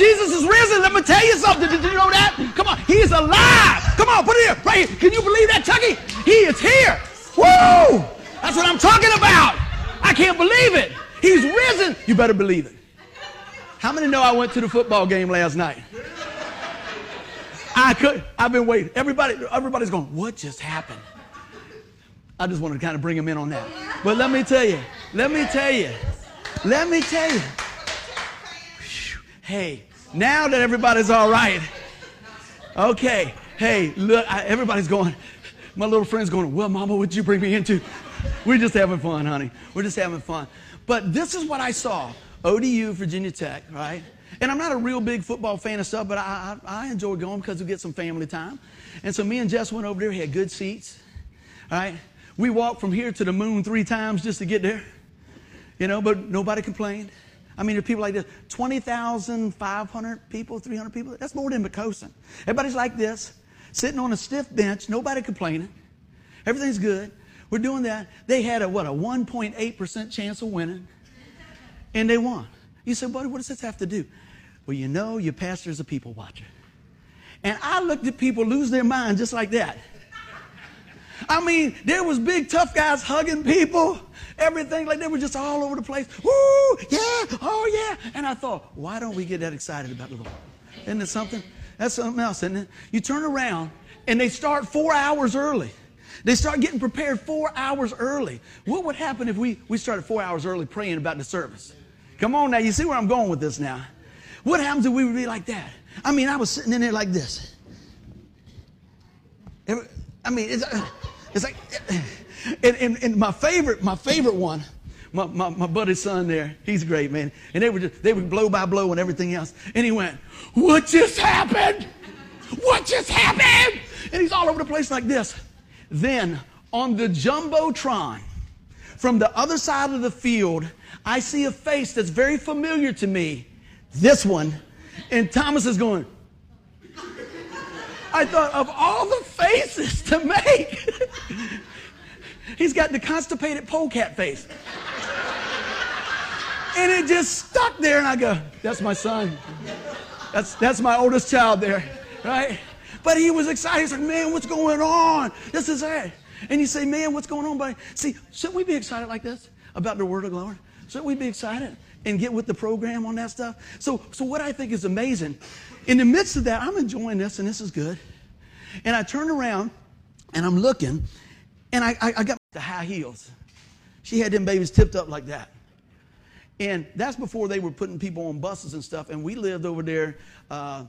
Jesus is risen. Let me tell you something. Did you know that? Come on. He is alive. Come on, put it here. Right here. Can you believe that, Chucky? He is here. Woo! That's what I'm talking about. I can't believe it. He's risen. You better believe it. How many know I went to the football game last night? I could. I've been waiting. Everybody, everybody's going. What just happened? I just wanted to kind of bring them in on that. But let me tell you. Let me tell you. Let me tell you. Hey, now that everybody's all right. Okay. Hey, look. I, everybody's going. My little friend's going. Well, Mama, what'd you bring me into? We're just having fun, honey. We're just having fun. But this is what I saw. ODU, Virginia Tech, right? And I'm not a real big football fan of stuff, but I, I, I enjoy going because we get some family time. And so me and Jess went over there. Had good seats, right? We walked from here to the moon three times just to get there, you know, but nobody complained. I mean, there are people like this 20,500 people, 300 people. That's more than McCosin. Everybody's like this, sitting on a stiff bench, nobody complaining. Everything's good. We're doing that. They had a, what, a 1.8% chance of winning, and they won. You said, buddy, what does this have to do? Well, you know, your pastor is a people watcher. And I looked at people lose their mind just like that. I mean, there was big tough guys hugging people, everything like they were just all over the place. Woo, yeah, oh yeah. And I thought, why don't we get that excited about the Lord? Isn't it something? That's something else, isn't it? You turn around and they start four hours early. They start getting prepared four hours early. What would happen if we, we started four hours early praying about the service? Come on now, you see where I'm going with this now. What happens if we would be like that? I mean, I was sitting in there like this. I mean, it's, uh, it's like, and, and, and, my favorite, my favorite one, my, my, my buddy's son there, he's great, man. And they were just, they were blow by blow and everything else. And he went, what just happened? What just happened? And he's all over the place like this. Then on the Jumbotron, from the other side of the field, I see a face that's very familiar to me. This one. And Thomas is going, I thought of all the faces to make. He's got the constipated polecat face. And it just stuck there, and I go, That's my son. That's, that's my oldest child there, right? But he was excited. He's like, Man, what's going on? This is it. And you say, Man, what's going on, buddy? See, shouldn't we be excited like this about the word of Lord? Shouldn't we be excited and get with the program on that stuff? So, so what I think is amazing in the midst of that, I'm enjoying this and this is good. And I turn around and I'm looking and I, I, I got the high heels. She had them babies tipped up like that. And that's before they were putting people on buses and stuff. And we lived over there uh,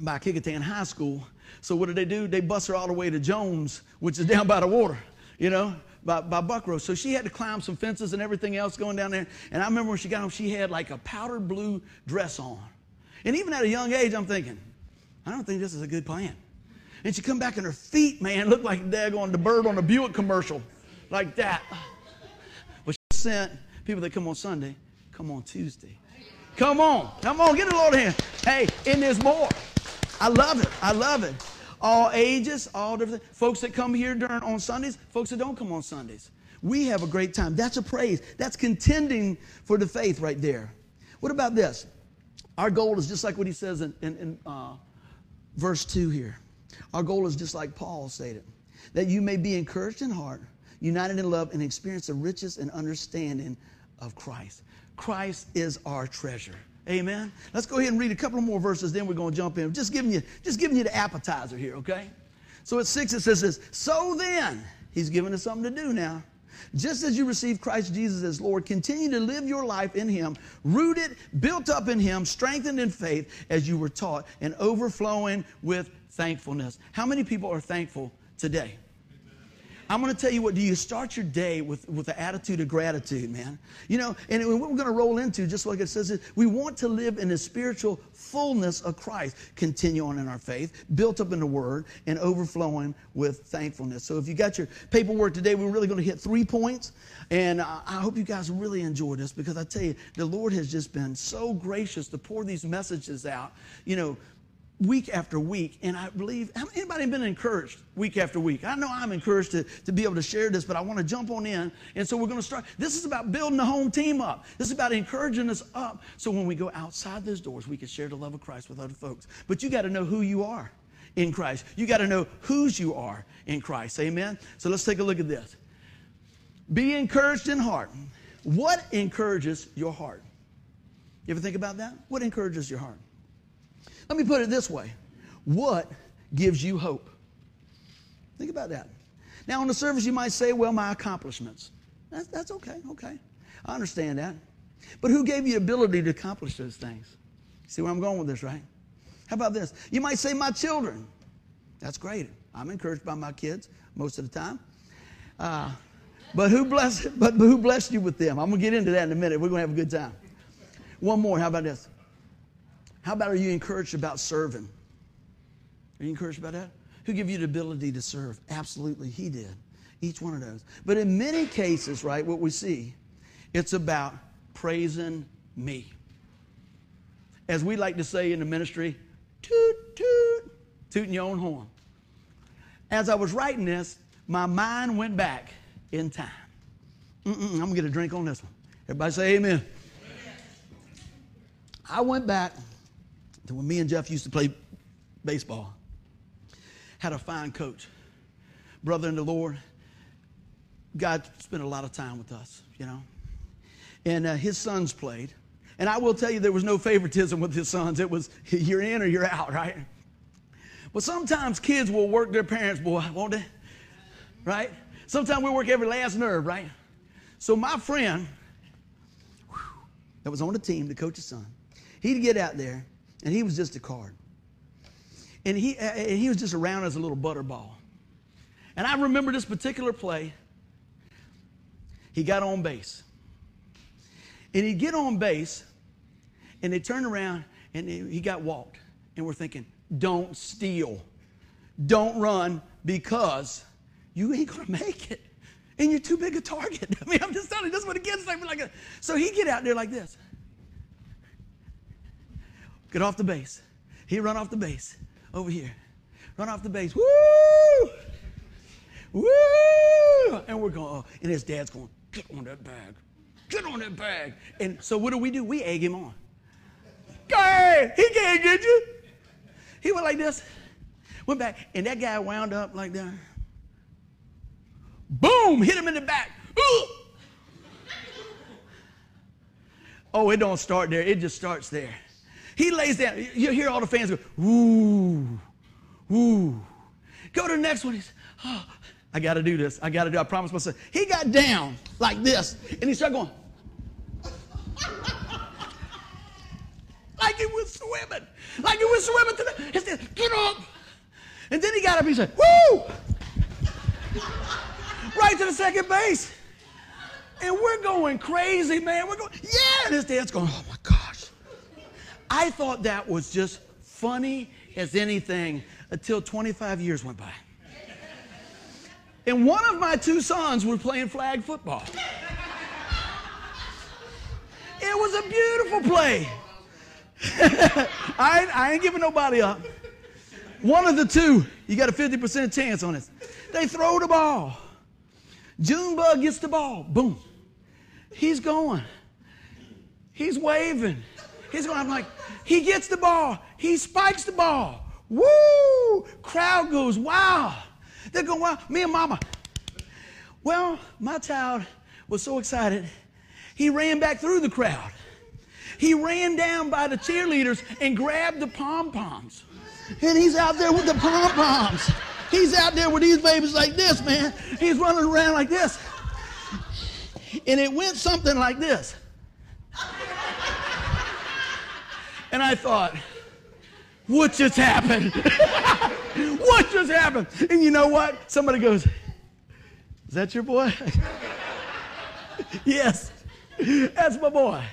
by Kecoughtan High School. So what did they do? They bus her all the way to Jones, which is down by the water, you know, by, by. So she had to climb some fences and everything else going down there. And I remember when she got home, she had like a powdered blue dress on. And even at a young age, I'm thinking, I don't think this is a good plan. And she come back and her feet, man, looked like daggone the bird on the Buick commercial. Like that. But she sent people that come on Sunday, come on Tuesday. Come on. Come on, get a Lord hand. Hey, and there's more. I love it. I love it. All ages, all different folks that come here during on Sundays, folks that don't come on Sundays. We have a great time. That's a praise. That's contending for the faith right there. What about this? Our goal is just like what he says in, in, in uh, verse 2 here. Our goal is just like Paul stated that you may be encouraged in heart, united in love, and experience the riches and understanding of Christ. Christ is our treasure. Amen. Let's go ahead and read a couple more verses, then we're going to jump in. Just giving you, just giving you the appetizer here, okay? So at six it says this. So then, he's giving us something to do now. Just as you receive Christ Jesus as Lord, continue to live your life in Him, rooted, built up in Him, strengthened in faith as you were taught, and overflowing with thankfulness. How many people are thankful today? I'm going to tell you what, do you start your day with, with the attitude of gratitude, man? You know, and what we're going to roll into, just like it says, is we want to live in the spiritual fullness of Christ, continue on in our faith, built up in the Word, and overflowing with thankfulness. So if you got your paperwork today, we're really going to hit three points. And I hope you guys really enjoy this because I tell you, the Lord has just been so gracious to pour these messages out. You know, week after week, and I believe anybody been encouraged week after week? I know I'm encouraged to, to be able to share this, but I want to jump on in. And so we're going to start. This is about building the home team up. This is about encouraging us up so when we go outside those doors, we can share the love of Christ with other folks. But you got to know who you are in Christ. You got to know whose you are in Christ. Amen? So let's take a look at this. Be encouraged in heart. What encourages your heart? You ever think about that? What encourages your heart? Let me put it this way What gives you hope? Think about that. Now, on the surface, you might say, well, my accomplishments. That's, that's okay, okay. I understand that. But who gave you the ability to accomplish those things? See where I'm going with this, right? How about this? You might say, my children. That's great. I'm encouraged by my kids most of the time. Uh, but who blessed? But who blessed you with them? I'm gonna get into that in a minute. We're gonna have a good time. One more. How about this? How about are you encouraged about serving? Are you encouraged about that? Who gave you the ability to serve? Absolutely, He did. Each one of those. But in many cases, right, what we see, it's about praising me. As we like to say in the ministry, toot, toot, tooting your own horn. As I was writing this, my mind went back in time. Mm-mm, I'm going to get a drink on this one. Everybody say amen. amen. I went back when me and Jeff used to play baseball. Had a fine coach, brother in the Lord. God spent a lot of time with us, you know. And uh, his sons played. And I will tell you, there was no favoritism with his sons. It was you're in or you're out, right? But sometimes kids will work their parents, boy, won't they? Right? Sometimes we work every last nerve, right? So my friend whew, that was on the team, the coach's son, he'd get out there, and he was just a card. And he, and he was just around as a little butterball. And I remember this particular play. He got on base. And he'd get on base, and they turned around, and he got walked. And we're thinking, don't steal. Don't run because you ain't going to make it. And you're too big a target. I mean, I'm just telling you, this is what it gets like. so he get out there like this. Get off the base. He run off the base over here. Run off the base. Woo! Woo! And we're going, oh, and his dad's going, get on that bag. Get on that bag. And so what do we do? We egg him on. Hey, he can't get you. He went like this, went back, and that guy wound up like that. Boom! Hit him in the back. Ooh! Oh, it don't start there. It just starts there. He lays down. You hear all the fans go, ooh, ooh. Go to the next one. He's, oh, I got to do this. I got to do. I promise myself. He got down like this, and he started going. like he was swimming. Like he was swimming to the. He said, "Get up!" And then he got up. He said, "Woo!" right to the second base. And we're going crazy, man. We're going, yeah. And his dad's going, oh my gosh. I thought that was just funny as anything until 25 years went by. And one of my two sons were playing flag football. It was a beautiful play. I, ain't, I ain't giving nobody up. One of the two, you got a 50% chance on this. They throw the ball. Junebug gets the ball. Boom. He's going. He's waving. He's going. I'm like, he gets the ball. He spikes the ball. Woo! Crowd goes, wow. They're going, wow. Me and mama. Well, my child was so excited, he ran back through the crowd. He ran down by the cheerleaders and grabbed the pom poms. And he's out there with the pom poms. He's out there with these babies like this, man. He's running around like this. And it went something like this. And I thought, what just happened? what just happened? And you know what? Somebody goes, Is that your boy? yes, that's my boy.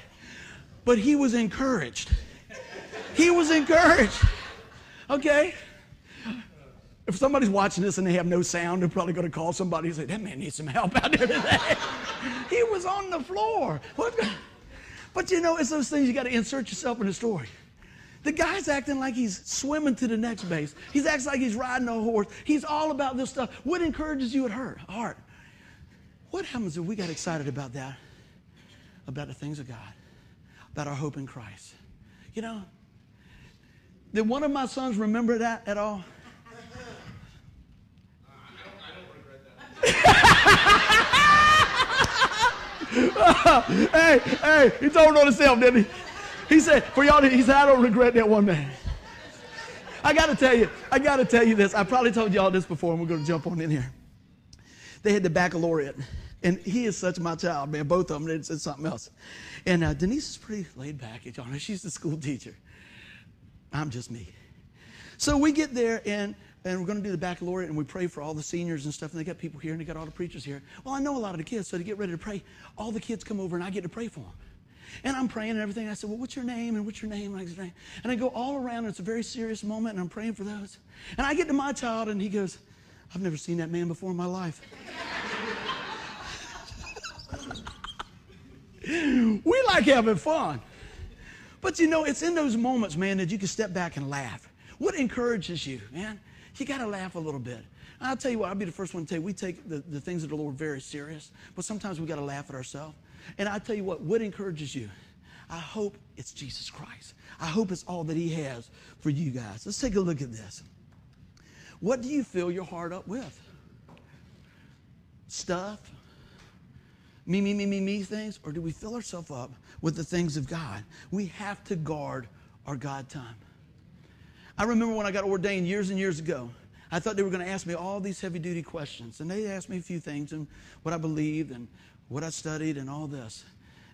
But he was encouraged. He was encouraged. Okay? If somebody's watching this and they have no sound, they're probably going to call somebody and say, That man needs some help out there today. he was on the floor. What? But you know, it's those things you got to insert yourself in the story. The guy's acting like he's swimming to the next base. He's acting like he's riding a horse. He's all about this stuff. What encourages you at heart? heart? What happens if we got excited about that? About the things of God, about our hope in Christ. You know, did one of my sons remember that at all? Hey, hey, he told on himself, didn't he? He said, for y'all, he said, I don't regret that one man. I got to tell you, I got to tell you this. I probably told y'all this before, and we're to jump on in here. They had the baccalaureate, and he is such my child, man. Both of them, it's, it's something else. And uh, Denise is pretty laid back, y'all know. She's the school teacher. I'm just me. So we get there, and and we're going to do the baccalaureate, and we pray for all the seniors and stuff. And they got people here, and they got all the preachers here. Well, I know a lot of the kids, so to get ready to pray, all the kids come over, and I get to pray for them. And I'm praying and everything. I said, Well, what's your name? And what's your name? And, name? and I go all around, and it's a very serious moment, and I'm praying for those. And I get to my child, and he goes, I've never seen that man before in my life. we like having fun. But you know, it's in those moments, man, that you can step back and laugh. What encourages you, man? You got to laugh a little bit. I'll tell you what, I'll be the first one to tell you, we take the, the things of the Lord very serious, but sometimes we got to laugh at ourselves. And I tell you what, what encourages you? I hope it's Jesus Christ. I hope it's all that He has for you guys. Let's take a look at this. What do you fill your heart up with? Stuff? Me, me, me, me, me things? Or do we fill ourselves up with the things of God? We have to guard our God time. I remember when I got ordained years and years ago, I thought they were going to ask me all these heavy duty questions. And they asked me a few things and what I believed and what I studied and all this.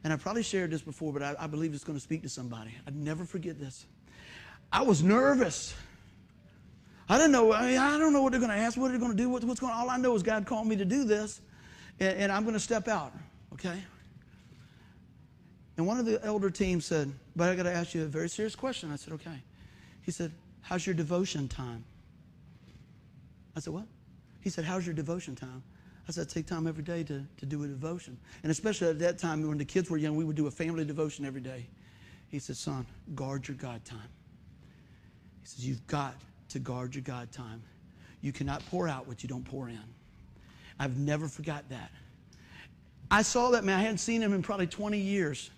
And I probably shared this before, but I, I believe it's going to speak to somebody. I'd never forget this. I was nervous. I didn't know. I, mean, I don't know what they're going to ask. What are they're going to do. What, what's going? On. All I know is God called me to do this, and, and I'm going to step out. Okay. And one of the elder team said, "But I got to ask you a very serious question." I said, "Okay." He said, How's your devotion time? I said, What? He said, How's your devotion time? I said, take time every day to, to do a devotion. And especially at that time when the kids were young, we would do a family devotion every day. He said, Son, guard your God time. He says, You've got to guard your God time. You cannot pour out what you don't pour in. I've never forgot that. I saw that man. I hadn't seen him in probably 20 years.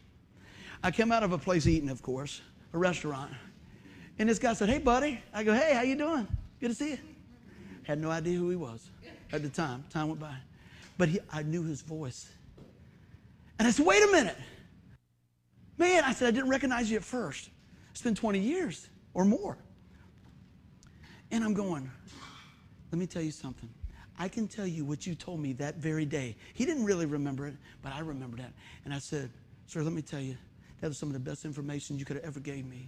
I came out of a place eating, of course, a restaurant. And this guy said, Hey, buddy. I go, Hey, how you doing? Good to see you. Had no idea who he was at the time. Time went by. But he, I knew his voice. And I said, Wait a minute. Man, I said, I didn't recognize you at first. It's been 20 years or more. And I'm going, Let me tell you something. I can tell you what you told me that very day. He didn't really remember it, but I remember that. And I said, Sir, let me tell you, that was some of the best information you could have ever gave me.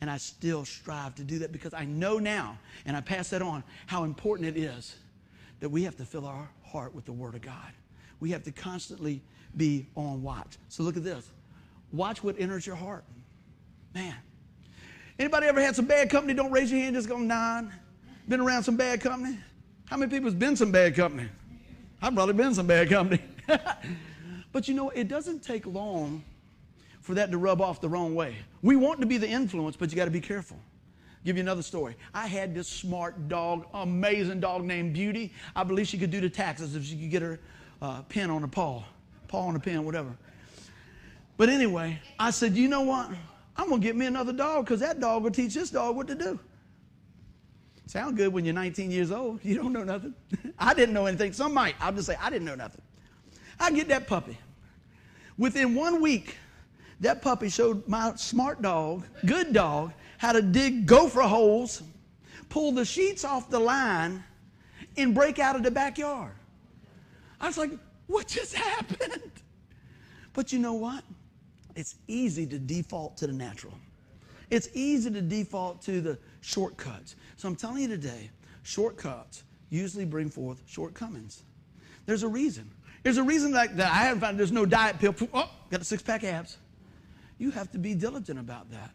And I still strive to do that because I know now, and I pass that on, how important it is that we have to fill our heart with the Word of God. We have to constantly be on watch. So look at this. Watch what enters your heart. Man. Anybody ever had some bad company? Don't raise your hand, just go nine. Been around some bad company? How many people has been some bad company? I've probably been some bad company. but you know, it doesn't take long for that to rub off the wrong way. We want to be the influence, but you got to be careful. I'll give you another story. I had this smart dog, amazing dog named Beauty. I believe she could do the taxes if she could get her uh, pen on a paw, paw on a pen, whatever. But anyway, I said, you know what? I'm going to get me another dog because that dog will teach this dog what to do. Sound good when you're 19 years old. You don't know nothing. I didn't know anything. Some might. I'll just say, I didn't know nothing. I get that puppy. Within one week, that puppy showed my smart dog, good dog, how to dig gopher holes, pull the sheets off the line, and break out of the backyard. I was like, what just happened? But you know what? It's easy to default to the natural. It's easy to default to the shortcuts. So I'm telling you today, shortcuts usually bring forth shortcomings. There's a reason. There's a reason that, that I haven't found there's no diet pill. Oh, got a six pack abs. You have to be diligent about that.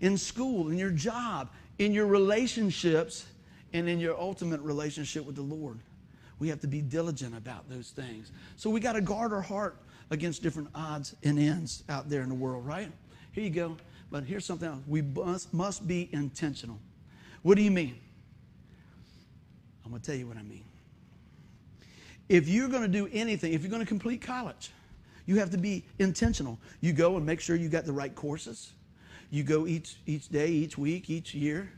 In school, in your job, in your relationships, and in your ultimate relationship with the Lord. We have to be diligent about those things. So we got to guard our heart against different odds and ends out there in the world, right? Here you go. But here's something else. We must, must be intentional. What do you mean? I'm going to tell you what I mean. If you're going to do anything, if you're going to complete college, you have to be intentional. You go and make sure you got the right courses. You go each, each day, each week, each year,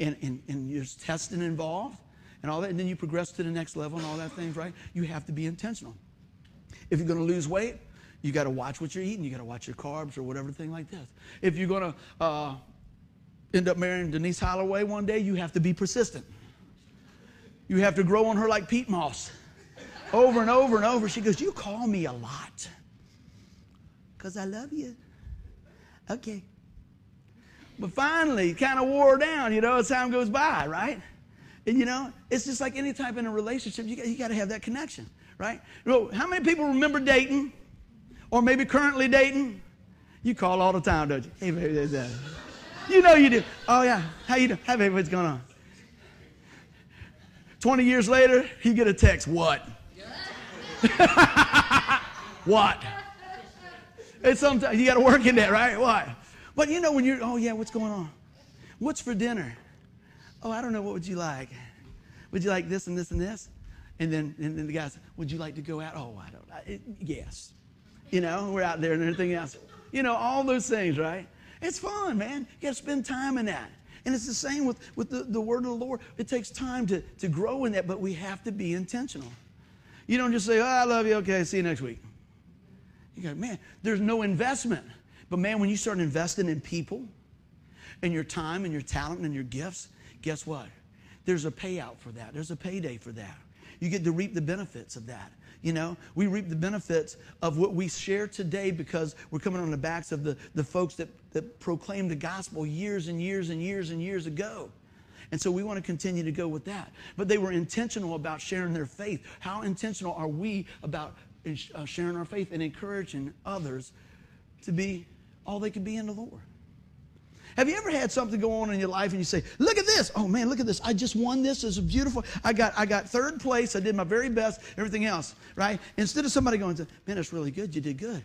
and, and, and there's testing involved and all that, and then you progress to the next level and all that things, right? You have to be intentional. If you're going to lose weight, you got to watch what you're eating. You got to watch your carbs or whatever thing like this. If you're going to uh, end up marrying Denise Holloway one day, you have to be persistent. You have to grow on her like peat moss over and over and over. She goes, You call me a lot because I love you. Okay. But finally, kind of wore down, you know, as time goes by, right? And you know, it's just like any type in a relationship, you got, you got to have that connection, right? How many people remember dating or maybe currently dating? You call all the time, don't you? Hey, baby, you know you do. Oh, yeah. How you doing? Hey, baby, what's going on? 20 years later, you get a text. What? what? It's sometimes you got to work in that, right? Why? But you know when you're, oh yeah, what's going on? What's for dinner? Oh, I don't know. What would you like? Would you like this and this and this? And then, and then the guy said, would you like to go out? Oh, I don't. I, yes. You know, we're out there and everything else. You know, all those things, right? It's fun, man. You got to spend time in that. And it's the same with, with the, the word of the Lord. It takes time to, to grow in that, but we have to be intentional. You don't just say, oh, I love you. Okay, see you next week. You go, man, there's no investment. But man, when you start investing in people and your time and your talent and your gifts, guess what? There's a payout for that. There's a payday for that. You get to reap the benefits of that. You know, we reap the benefits of what we share today because we're coming on the backs of the, the folks that, that proclaimed the gospel years and years and years and years ago. And so we want to continue to go with that. But they were intentional about sharing their faith. How intentional are we about uh, sharing our faith and encouraging others to be all they can be in the Lord? Have you ever had something go on in your life and you say, "Look at this! Oh man, look at this! I just won this. This is beautiful. I got I got third place. I did my very best. Everything else, right?" Instead of somebody going, "Man, that's really good. You did good.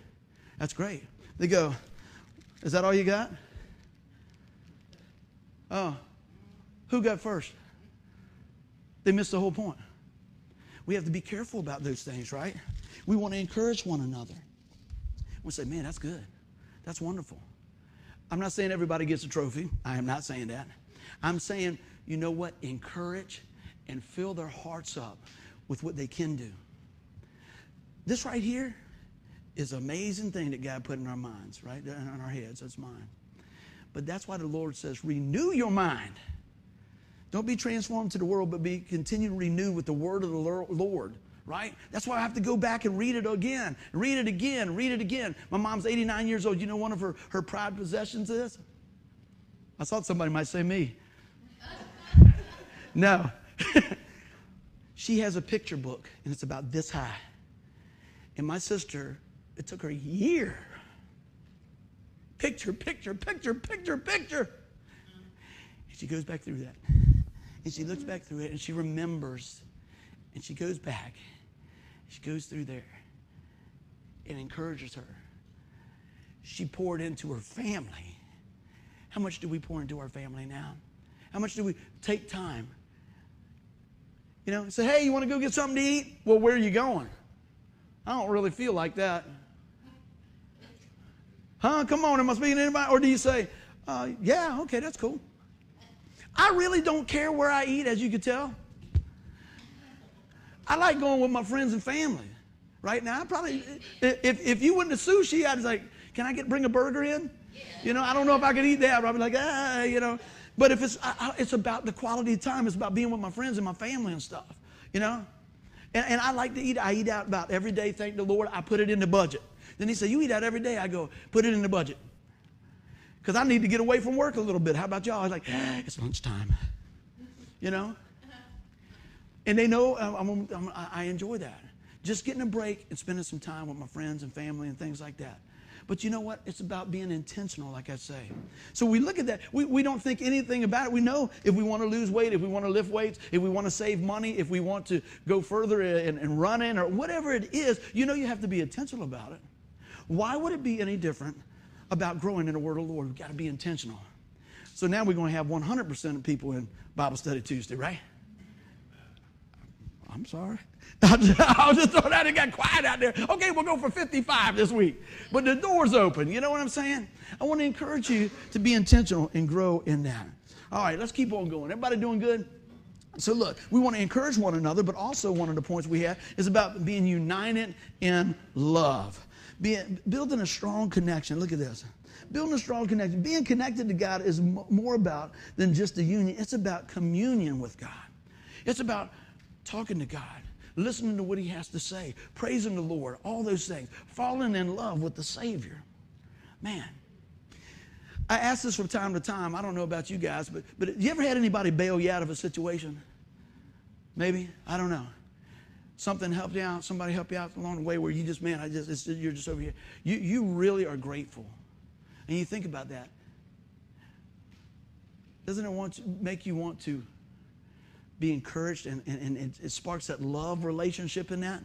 That's great." They go, "Is that all you got?" Oh, who got first? They missed the whole point. We have to be careful about those things, right? We want to encourage one another. We say, man, that's good. That's wonderful. I'm not saying everybody gets a trophy. I am not saying that. I'm saying, you know what? Encourage and fill their hearts up with what they can do. This right here is an amazing thing that God put in our minds, right? In our heads. That's mine. But that's why the Lord says, renew your mind. Don't be transformed to the world, but be continue to renew with the word of the Lord. Right? That's why I have to go back and read it again, read it again, read it again. My mom's 89 years old. You know one of her, her pride possessions is? I thought somebody might say me. no. she has a picture book, and it's about this high. And my sister, it took her a year. Picture, picture, picture, picture, picture. And she goes back through that. And she looks back through it and she remembers. And she goes back. She goes through there and encourages her. She poured into her family. How much do we pour into our family now? How much do we take time? You know, say, hey, you want to go get something to eat? Well, where are you going? I don't really feel like that. Huh? Come on, am I speaking to anybody? Or do you say, uh, yeah, okay, that's cool. I really don't care where I eat, as you could tell. I like going with my friends and family. Right now, I probably, if, if you went to sushi, I'd be like, can I get bring a burger in? You know, I don't know if I could eat that. I'd be like, ah, you know. But if it's, I, it's about the quality of time. It's about being with my friends and my family and stuff. You know. And, and I like to eat. I eat out about every day. Thank the Lord. I put it in the budget. Then he said, you eat out every day. I go, put it in the budget because I need to get away from work a little bit. How about y'all? I was like, ah, it's lunchtime, you know? And they know uh, I'm, I'm, i enjoy that. Just getting a break and spending some time with my friends and family and things like that. But you know what? It's about being intentional, like I say. So we look at that. We, we don't think anything about it. We know if we want to lose weight, if we want to lift weights, if we want to save money, if we want to go further and, and run in, or whatever it is, you know you have to be intentional about it. Why would it be any different about growing in the Word of the Lord. We've got to be intentional. So now we're going to have 100% of people in Bible study Tuesday, right? I'm sorry. I'll just throw that. It got quiet out there. Okay, we'll go for 55 this week. But the door's open. You know what I'm saying? I want to encourage you to be intentional and grow in that. All right, let's keep on going. Everybody doing good? So, look, we want to encourage one another, but also one of the points we have is about being united in love, being, building a strong connection. Look at this. Building a strong connection. Being connected to God is more about than just a union, it's about communion with God. It's about talking to God, listening to what He has to say, praising the Lord, all those things, falling in love with the Savior. Man, I ask this from time to time. I don't know about you guys, but, but you ever had anybody bail you out of a situation? Maybe? I don't know. Something helped you out, somebody helped you out along the way where you just, man, I just, you're just over here. You, you really are grateful. And you think about that. Doesn't it want to make you want to be encouraged and, and, and it sparks that love relationship in that?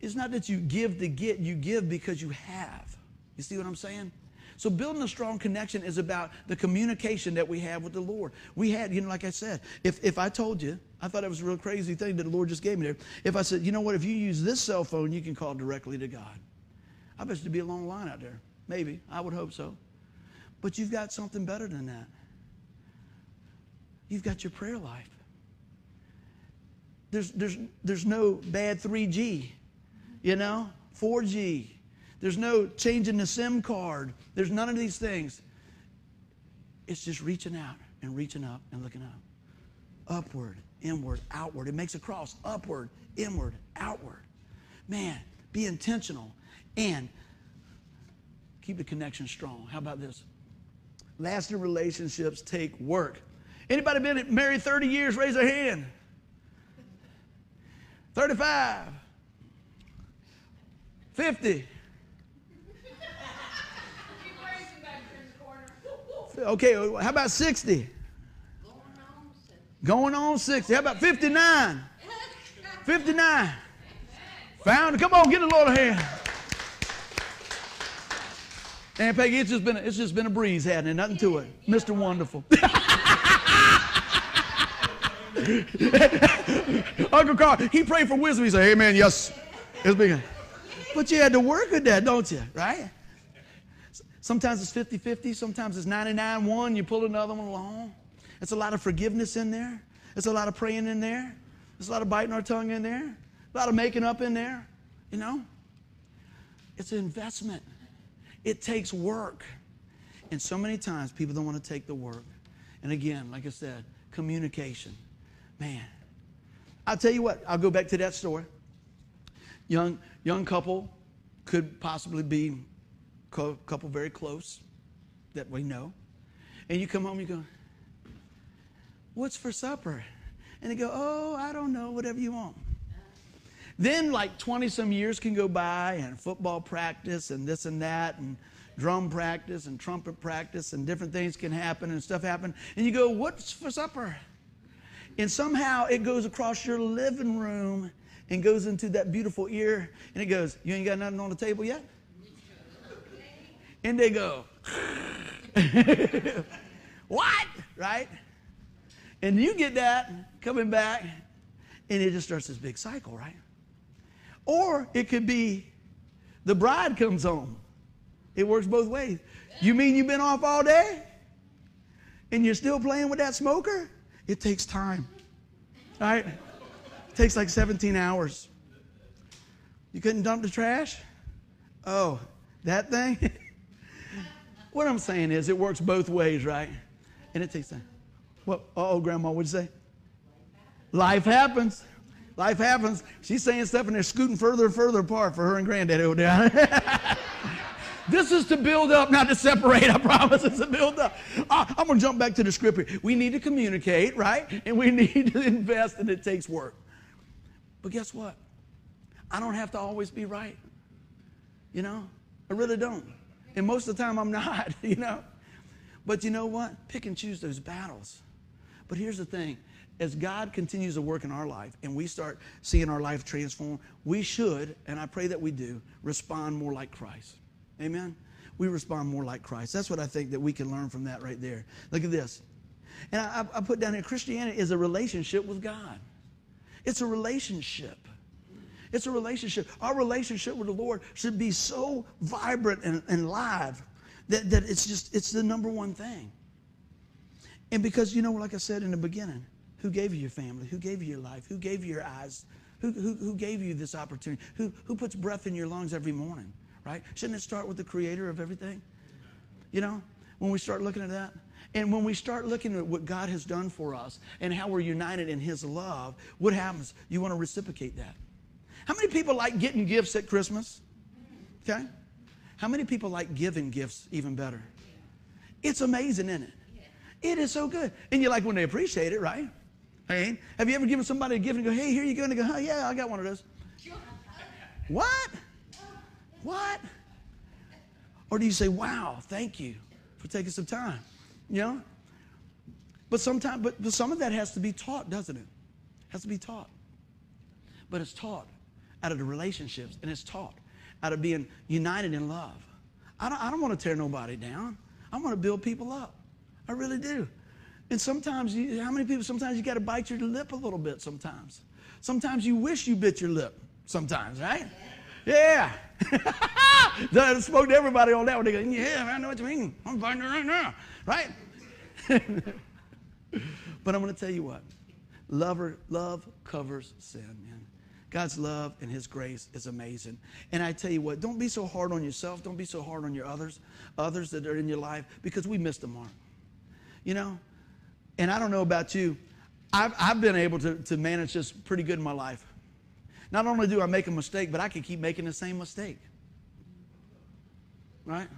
It's not that you give to get, you give because you have. You see what I'm saying? So building a strong connection is about the communication that we have with the Lord. We had, you know, like I said, if, if I told you, I thought it was a real crazy thing that the Lord just gave me there. If I said, you know what, if you use this cell phone, you can call directly to God. I bet there'd be a long line out there. Maybe. I would hope so. But you've got something better than that. You've got your prayer life. There's, there's, there's no bad 3G, you know, 4G. There's no changing the SIM card. There's none of these things. It's just reaching out and reaching up and looking up. Upward, inward, outward. It makes a cross. Upward, inward, outward. Man, be intentional and keep the connection strong. How about this? Lasting relationships take work. Anybody been married 30 years? Raise a hand. 35. 50. Okay, how about 60? Going on 60. How about 59? 59. Found it. Come on, get the Lord a hand. And Peggy, it's just been a, it's just been a breeze, hadn't it? Nothing to it. Mr. Wonderful. Uncle Carl, he prayed for wisdom. He said, man, yes. It's big. But you had to work with that, don't you? Right? Sometimes it's 50 50, sometimes it's 99 1. You pull another one along. It's a lot of forgiveness in there. It's a lot of praying in there. There's a lot of biting our tongue in there. A lot of making up in there. You know? It's an investment. It takes work. And so many times people don't want to take the work. And again, like I said, communication. Man. I'll tell you what, I'll go back to that story. Young, young couple could possibly be couple very close that we know. And you come home, you go, What's for supper? And they go, Oh, I don't know, whatever you want. Then, like 20 some years can go by, and football practice, and this and that, and drum practice, and trumpet practice, and different things can happen, and stuff happen. And you go, What's for supper? And somehow it goes across your living room and goes into that beautiful ear, and it goes, You ain't got nothing on the table yet? and they go, What? Right? And you get that coming back, and it just starts this big cycle, right? Or it could be the bride comes home. It works both ways. You mean you've been off all day? And you're still playing with that smoker? It takes time. Right? It takes like 17 hours. You couldn't dump the trash? Oh, that thing? What I'm saying is, it works both ways, right? And it takes time. What? Oh, Grandma, what'd you say? Life happens. Life happens. She's saying stuff, and they're scooting further and further apart for her and Granddaddy over there. this is to build up, not to separate. I promise. It's to build up. Uh, I'm going to jump back to the scripture. We need to communicate, right? And we need to invest, and it takes work. But guess what? I don't have to always be right. You know, I really don't. And most of the time I'm not, you know. But you know what? Pick and choose those battles. But here's the thing as God continues to work in our life and we start seeing our life transform, we should, and I pray that we do, respond more like Christ. Amen? we respond more like Christ. That's what I think that we can learn from that right there. Look at this. And I, I put down here Christianity is a relationship with God. It's a relationship. It's a relationship. Our relationship with the Lord should be so vibrant and, and live that, that it's just, it's the number one thing. And because, you know, like I said in the beginning, who gave you your family? Who gave you your life? Who gave you your eyes? Who, who, who gave you this opportunity? Who, who puts breath in your lungs every morning, right? Shouldn't it start with the creator of everything? You know, when we start looking at that? And when we start looking at what God has done for us and how we're united in His love, what happens? You want to reciprocate that. How many people like getting gifts at Christmas? Okay? How many people like giving gifts even better? It's amazing, isn't it? It is so good. And you like when they appreciate it, right? Hey, have you ever given somebody a gift and go, hey, here you go? And they go, oh, yeah, I got one of those. what? What? Or do you say, wow, thank you for taking some time? You know? But sometimes, but, but some of that has to be taught, doesn't it? Has to be taught. But it's taught out of the relationships and it's taught out of being united in love. I don't, I don't want to tear nobody down. I want to build people up. I really do. And sometimes, you, how many people, sometimes you got to bite your lip a little bit sometimes. Sometimes you wish you bit your lip sometimes, right? Yeah. I spoke to everybody on that one. They go, yeah, I know what you mean. I'm biting it right now, right? but I'm going to tell you what. Lover, love covers sin, man. God's love and His grace is amazing. And I tell you what, don't be so hard on yourself. Don't be so hard on your others, others that are in your life, because we missed the mark. You know? And I don't know about you, I've, I've been able to, to manage this pretty good in my life. Not only do I make a mistake, but I can keep making the same mistake. Right?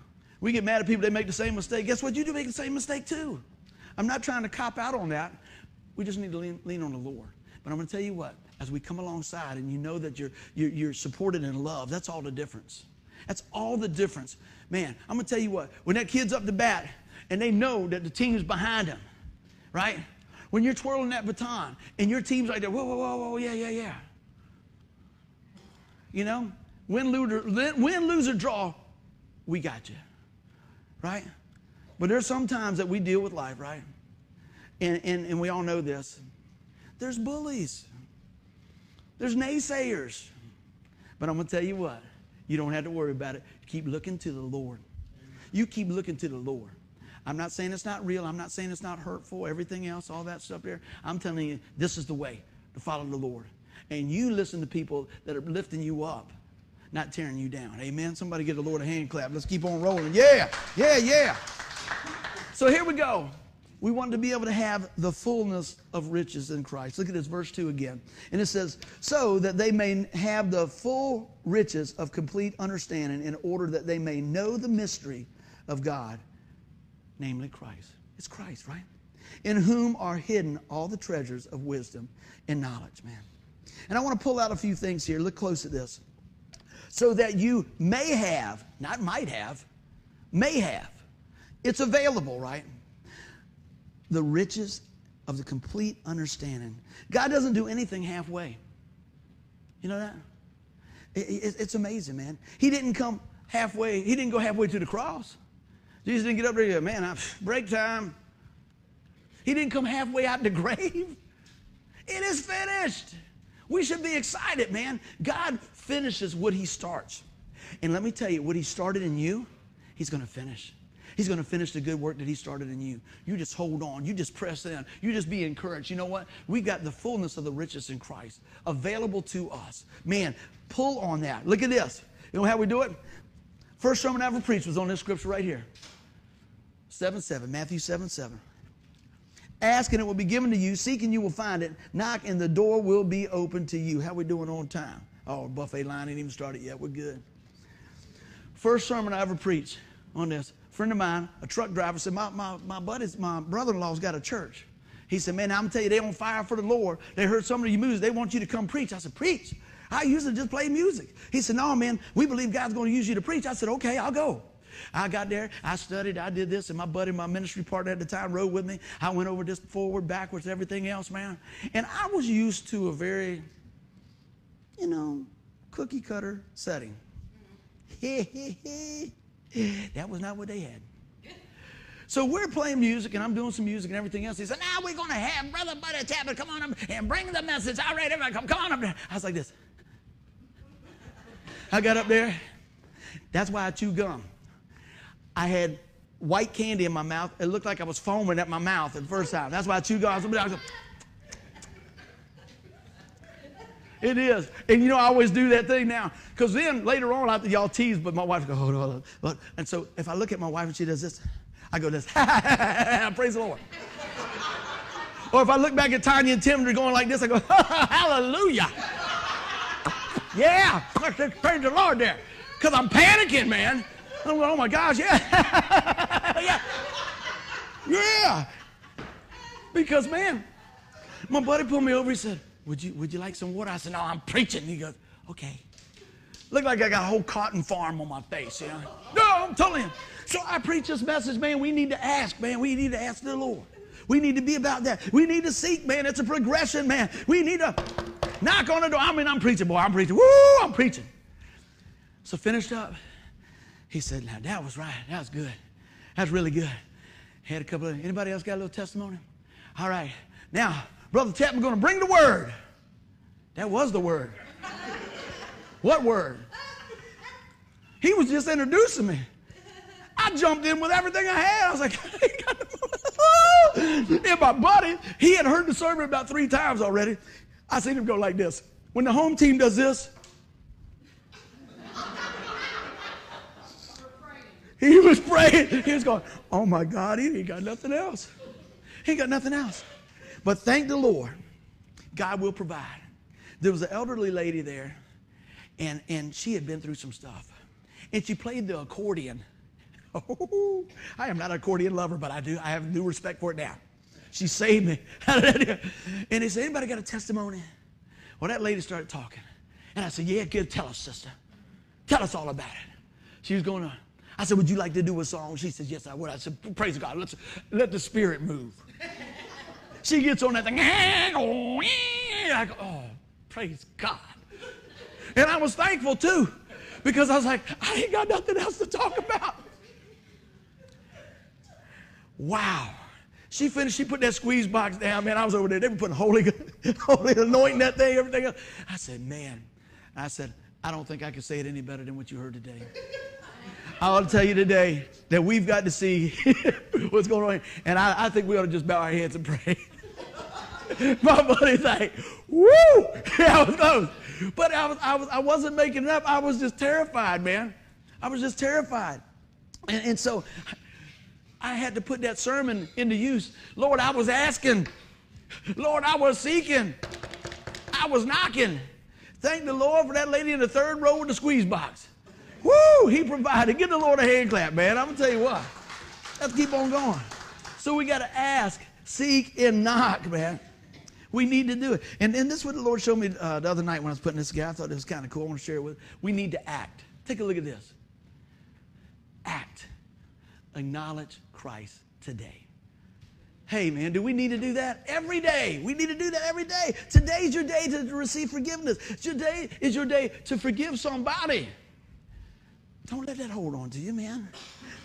We get mad at people, they make the same mistake. Guess what? You do make the same mistake too. I'm not trying to cop out on that. We just need to lean, lean on the Lord. But I'm going to tell you what, as we come alongside and you know that you're, you're, you're supported in love, that's all the difference. That's all the difference. Man, I'm going to tell you what, when that kid's up to bat and they know that the team's behind them, right? When you're twirling that baton and your team's like that, whoa, whoa, whoa, whoa, yeah, yeah, yeah. You know, win, loser, win, lose, or draw, we got you, right? But there's some times that we deal with life, right? And, and, and we all know this. There's bullies. There's naysayers. But I'm going to tell you what, you don't have to worry about it. Keep looking to the Lord. You keep looking to the Lord. I'm not saying it's not real. I'm not saying it's not hurtful, everything else, all that stuff there. I'm telling you, this is the way to follow the Lord. And you listen to people that are lifting you up, not tearing you down. Amen. Somebody give the Lord a hand clap. Let's keep on rolling. Yeah, yeah, yeah. So here we go. We want to be able to have the fullness of riches in Christ. Look at this, verse 2 again. And it says, So that they may have the full riches of complete understanding, in order that they may know the mystery of God, namely Christ. It's Christ, right? In whom are hidden all the treasures of wisdom and knowledge, man. And I want to pull out a few things here. Look close at this. So that you may have, not might have, may have. It's available, right? The riches of the complete understanding. God doesn't do anything halfway. You know that? It's amazing, man. He didn't come halfway, he didn't go halfway to the cross. Jesus didn't get up there and go, man, break time. He didn't come halfway out the grave. It is finished. We should be excited, man. God finishes what he starts. And let me tell you, what he started in you, he's going to finish. He's going to finish the good work that he started in you. You just hold on. You just press in. You just be encouraged. You know what? We got the fullness of the riches in Christ available to us. Man, pull on that. Look at this. You know how we do it? First sermon I ever preached was on this scripture right here. 7 7, Matthew 7 7. Ask and it will be given to you. Seek and you will find it. Knock and the door will be open to you. How we doing on time? Oh, buffet line ain't even started yet. We're good. First sermon I ever preached on this. A friend of mine, a truck driver, said, My, my, my buddies, my brother in law's got a church. He said, Man, I'm to tell you, they're on fire for the Lord. They heard some of your music. They want you to come preach. I said, Preach. I usually just play music. He said, No, man, we believe God's to use you to preach. I said, Okay, I'll go. I got there, I studied, I did this, and my buddy, my ministry partner at the time, rode with me. I went over this forward, backwards, everything else, man. And I was used to a very, you know, cookie cutter setting. that was not what they had. So we're playing music, and I'm doing some music and everything else. He said, Now we're going to have Brother Buddy Tapper come on up and bring the message. All right, everybody, come, come on up there. I was like this. I got up there. That's why I chew gum. I had white candy in my mouth. It looked like I was foaming at my mouth at first time. That's why I chew gum. It is. And you know, I always do that thing now. Because then later on, I, y'all tease, but my wife goes, hold on, hold on. And so if I look at my wife and she does this, I go this, praise the Lord. or if I look back at Tanya and Tim, they're going like this, I go, hallelujah. yeah, praise the Lord there. Because I'm panicking, man. Oh my gosh, yeah. yeah. Yeah. Because, man, my buddy pulled me over. He said, would you, would you like some water? I said, No, I'm preaching. He goes, Okay. Look like I got a whole cotton farm on my face, you know? No, I'm telling you. So I preach this message, man. We need to ask, man. We need to ask the Lord. We need to be about that. We need to seek, man. It's a progression, man. We need to knock on the door. I mean, I'm preaching, boy. I'm preaching. Woo, I'm preaching. So finished up. He said, Now that was right. That was good. That's really good. Had a couple of anybody else got a little testimony? All right. Now, Brother Chapman going to bring the word. That was the word. what word? He was just introducing me. I jumped in with everything I had. I was like, and my buddy, he had heard the sermon about three times already. I seen him go like this. When the home team does this, he was praying. He was going, oh my God, he ain't got nothing else. He ain't got nothing else. But thank the Lord, God will provide. There was an elderly lady there, and, and she had been through some stuff. And she played the accordion. Oh, I am not an accordion lover, but I do. I have new respect for it now. She saved me. and he said, anybody got a testimony? Well, that lady started talking. And I said, yeah, good. Tell us, sister. Tell us all about it. She was going to, I said, would you like to do a song? She says, yes, I would. I said, praise God. Let's let the spirit move. She gets on that thing. I go, oh, praise God. And I was thankful too, because I was like, I ain't got nothing else to talk about. Wow. She finished, she put that squeeze box down, man. I was over there. They were putting holy, holy anointing that thing, everything else. I said, man. I said, I don't think I can say it any better than what you heard today. I want to tell you today that we've got to see what's going on. And I, I think we ought to just bow our heads and pray. My buddy's like, woo! I was close. But I, was, I, was, I wasn't making it up. I was just terrified, man. I was just terrified. And, and so I had to put that sermon into use. Lord, I was asking. Lord, I was seeking. I was knocking. Thank the Lord for that lady in the third row with the squeeze box. Woo! He provided. Give the Lord a hand clap, man. I'm going to tell you what. Let's keep on going. So we got to ask, seek, and knock, man. We need to do it. And, this is what the Lord showed me uh, the other night when I was putting this together. I thought it was kind of cool. I want to share it with We need to act. Take a look at this. Act. Acknowledge Christ today. Hey, man, do we need to do that every day? We need to do that every day. Today's your day to receive forgiveness. Today is your day to forgive somebody. Don't let that hold on to you, man.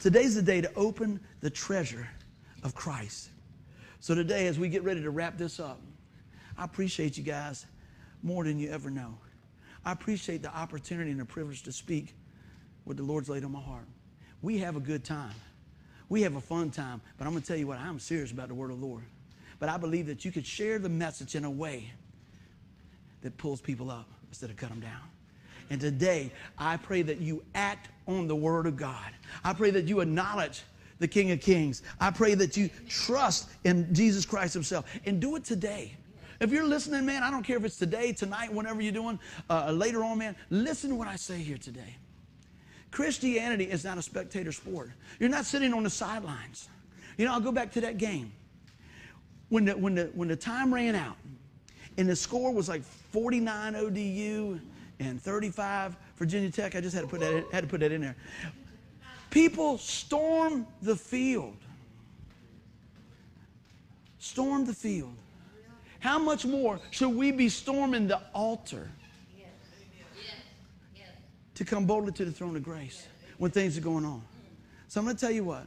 Today's the day to open the treasure of Christ. So today, as we get ready to wrap this up, I appreciate you guys more than you ever know. I appreciate the opportunity and the privilege to speak what the Lord's laid on my heart. We have a good time. We have a fun time, but I'm going to tell you what, I'm serious about the word of the Lord. But I believe that you could share the message in a way that pulls people up instead of cut them down. And today, I pray that you act on the word of God. I pray that you acknowledge the King of Kings. I pray that you trust in Jesus Christ Himself and do it today. If you're listening, man, I don't care if it's today, tonight, whenever you're doing, uh, later on, man, listen to what I say here today. Christianity is not a spectator sport. You're not sitting on the sidelines. You know, I'll go back to that game. When the, when the, when the time ran out and the score was like 49 ODU and 35 Virginia Tech, I just had to put that in, had to put that in there. People storm the field. Storm the field. How much more should we be storming the altar to come boldly to the throne of grace when things are going on? So I'm going to tell you what.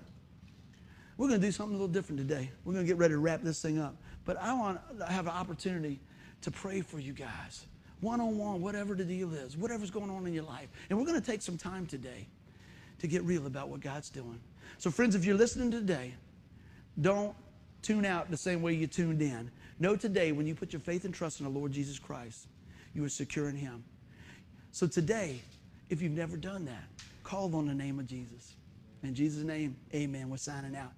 We're going to do something a little different today. We're going to get ready to wrap this thing up. But I want to have an opportunity to pray for you guys, one on one, whatever the deal is, whatever's going on in your life. And we're going to take some time today to get real about what God's doing. So, friends, if you're listening today, don't tune out the same way you tuned in. Know today when you put your faith and trust in the Lord Jesus Christ, you are secure in Him. So, today, if you've never done that, call on the name of Jesus. In Jesus' name, amen. We're signing out.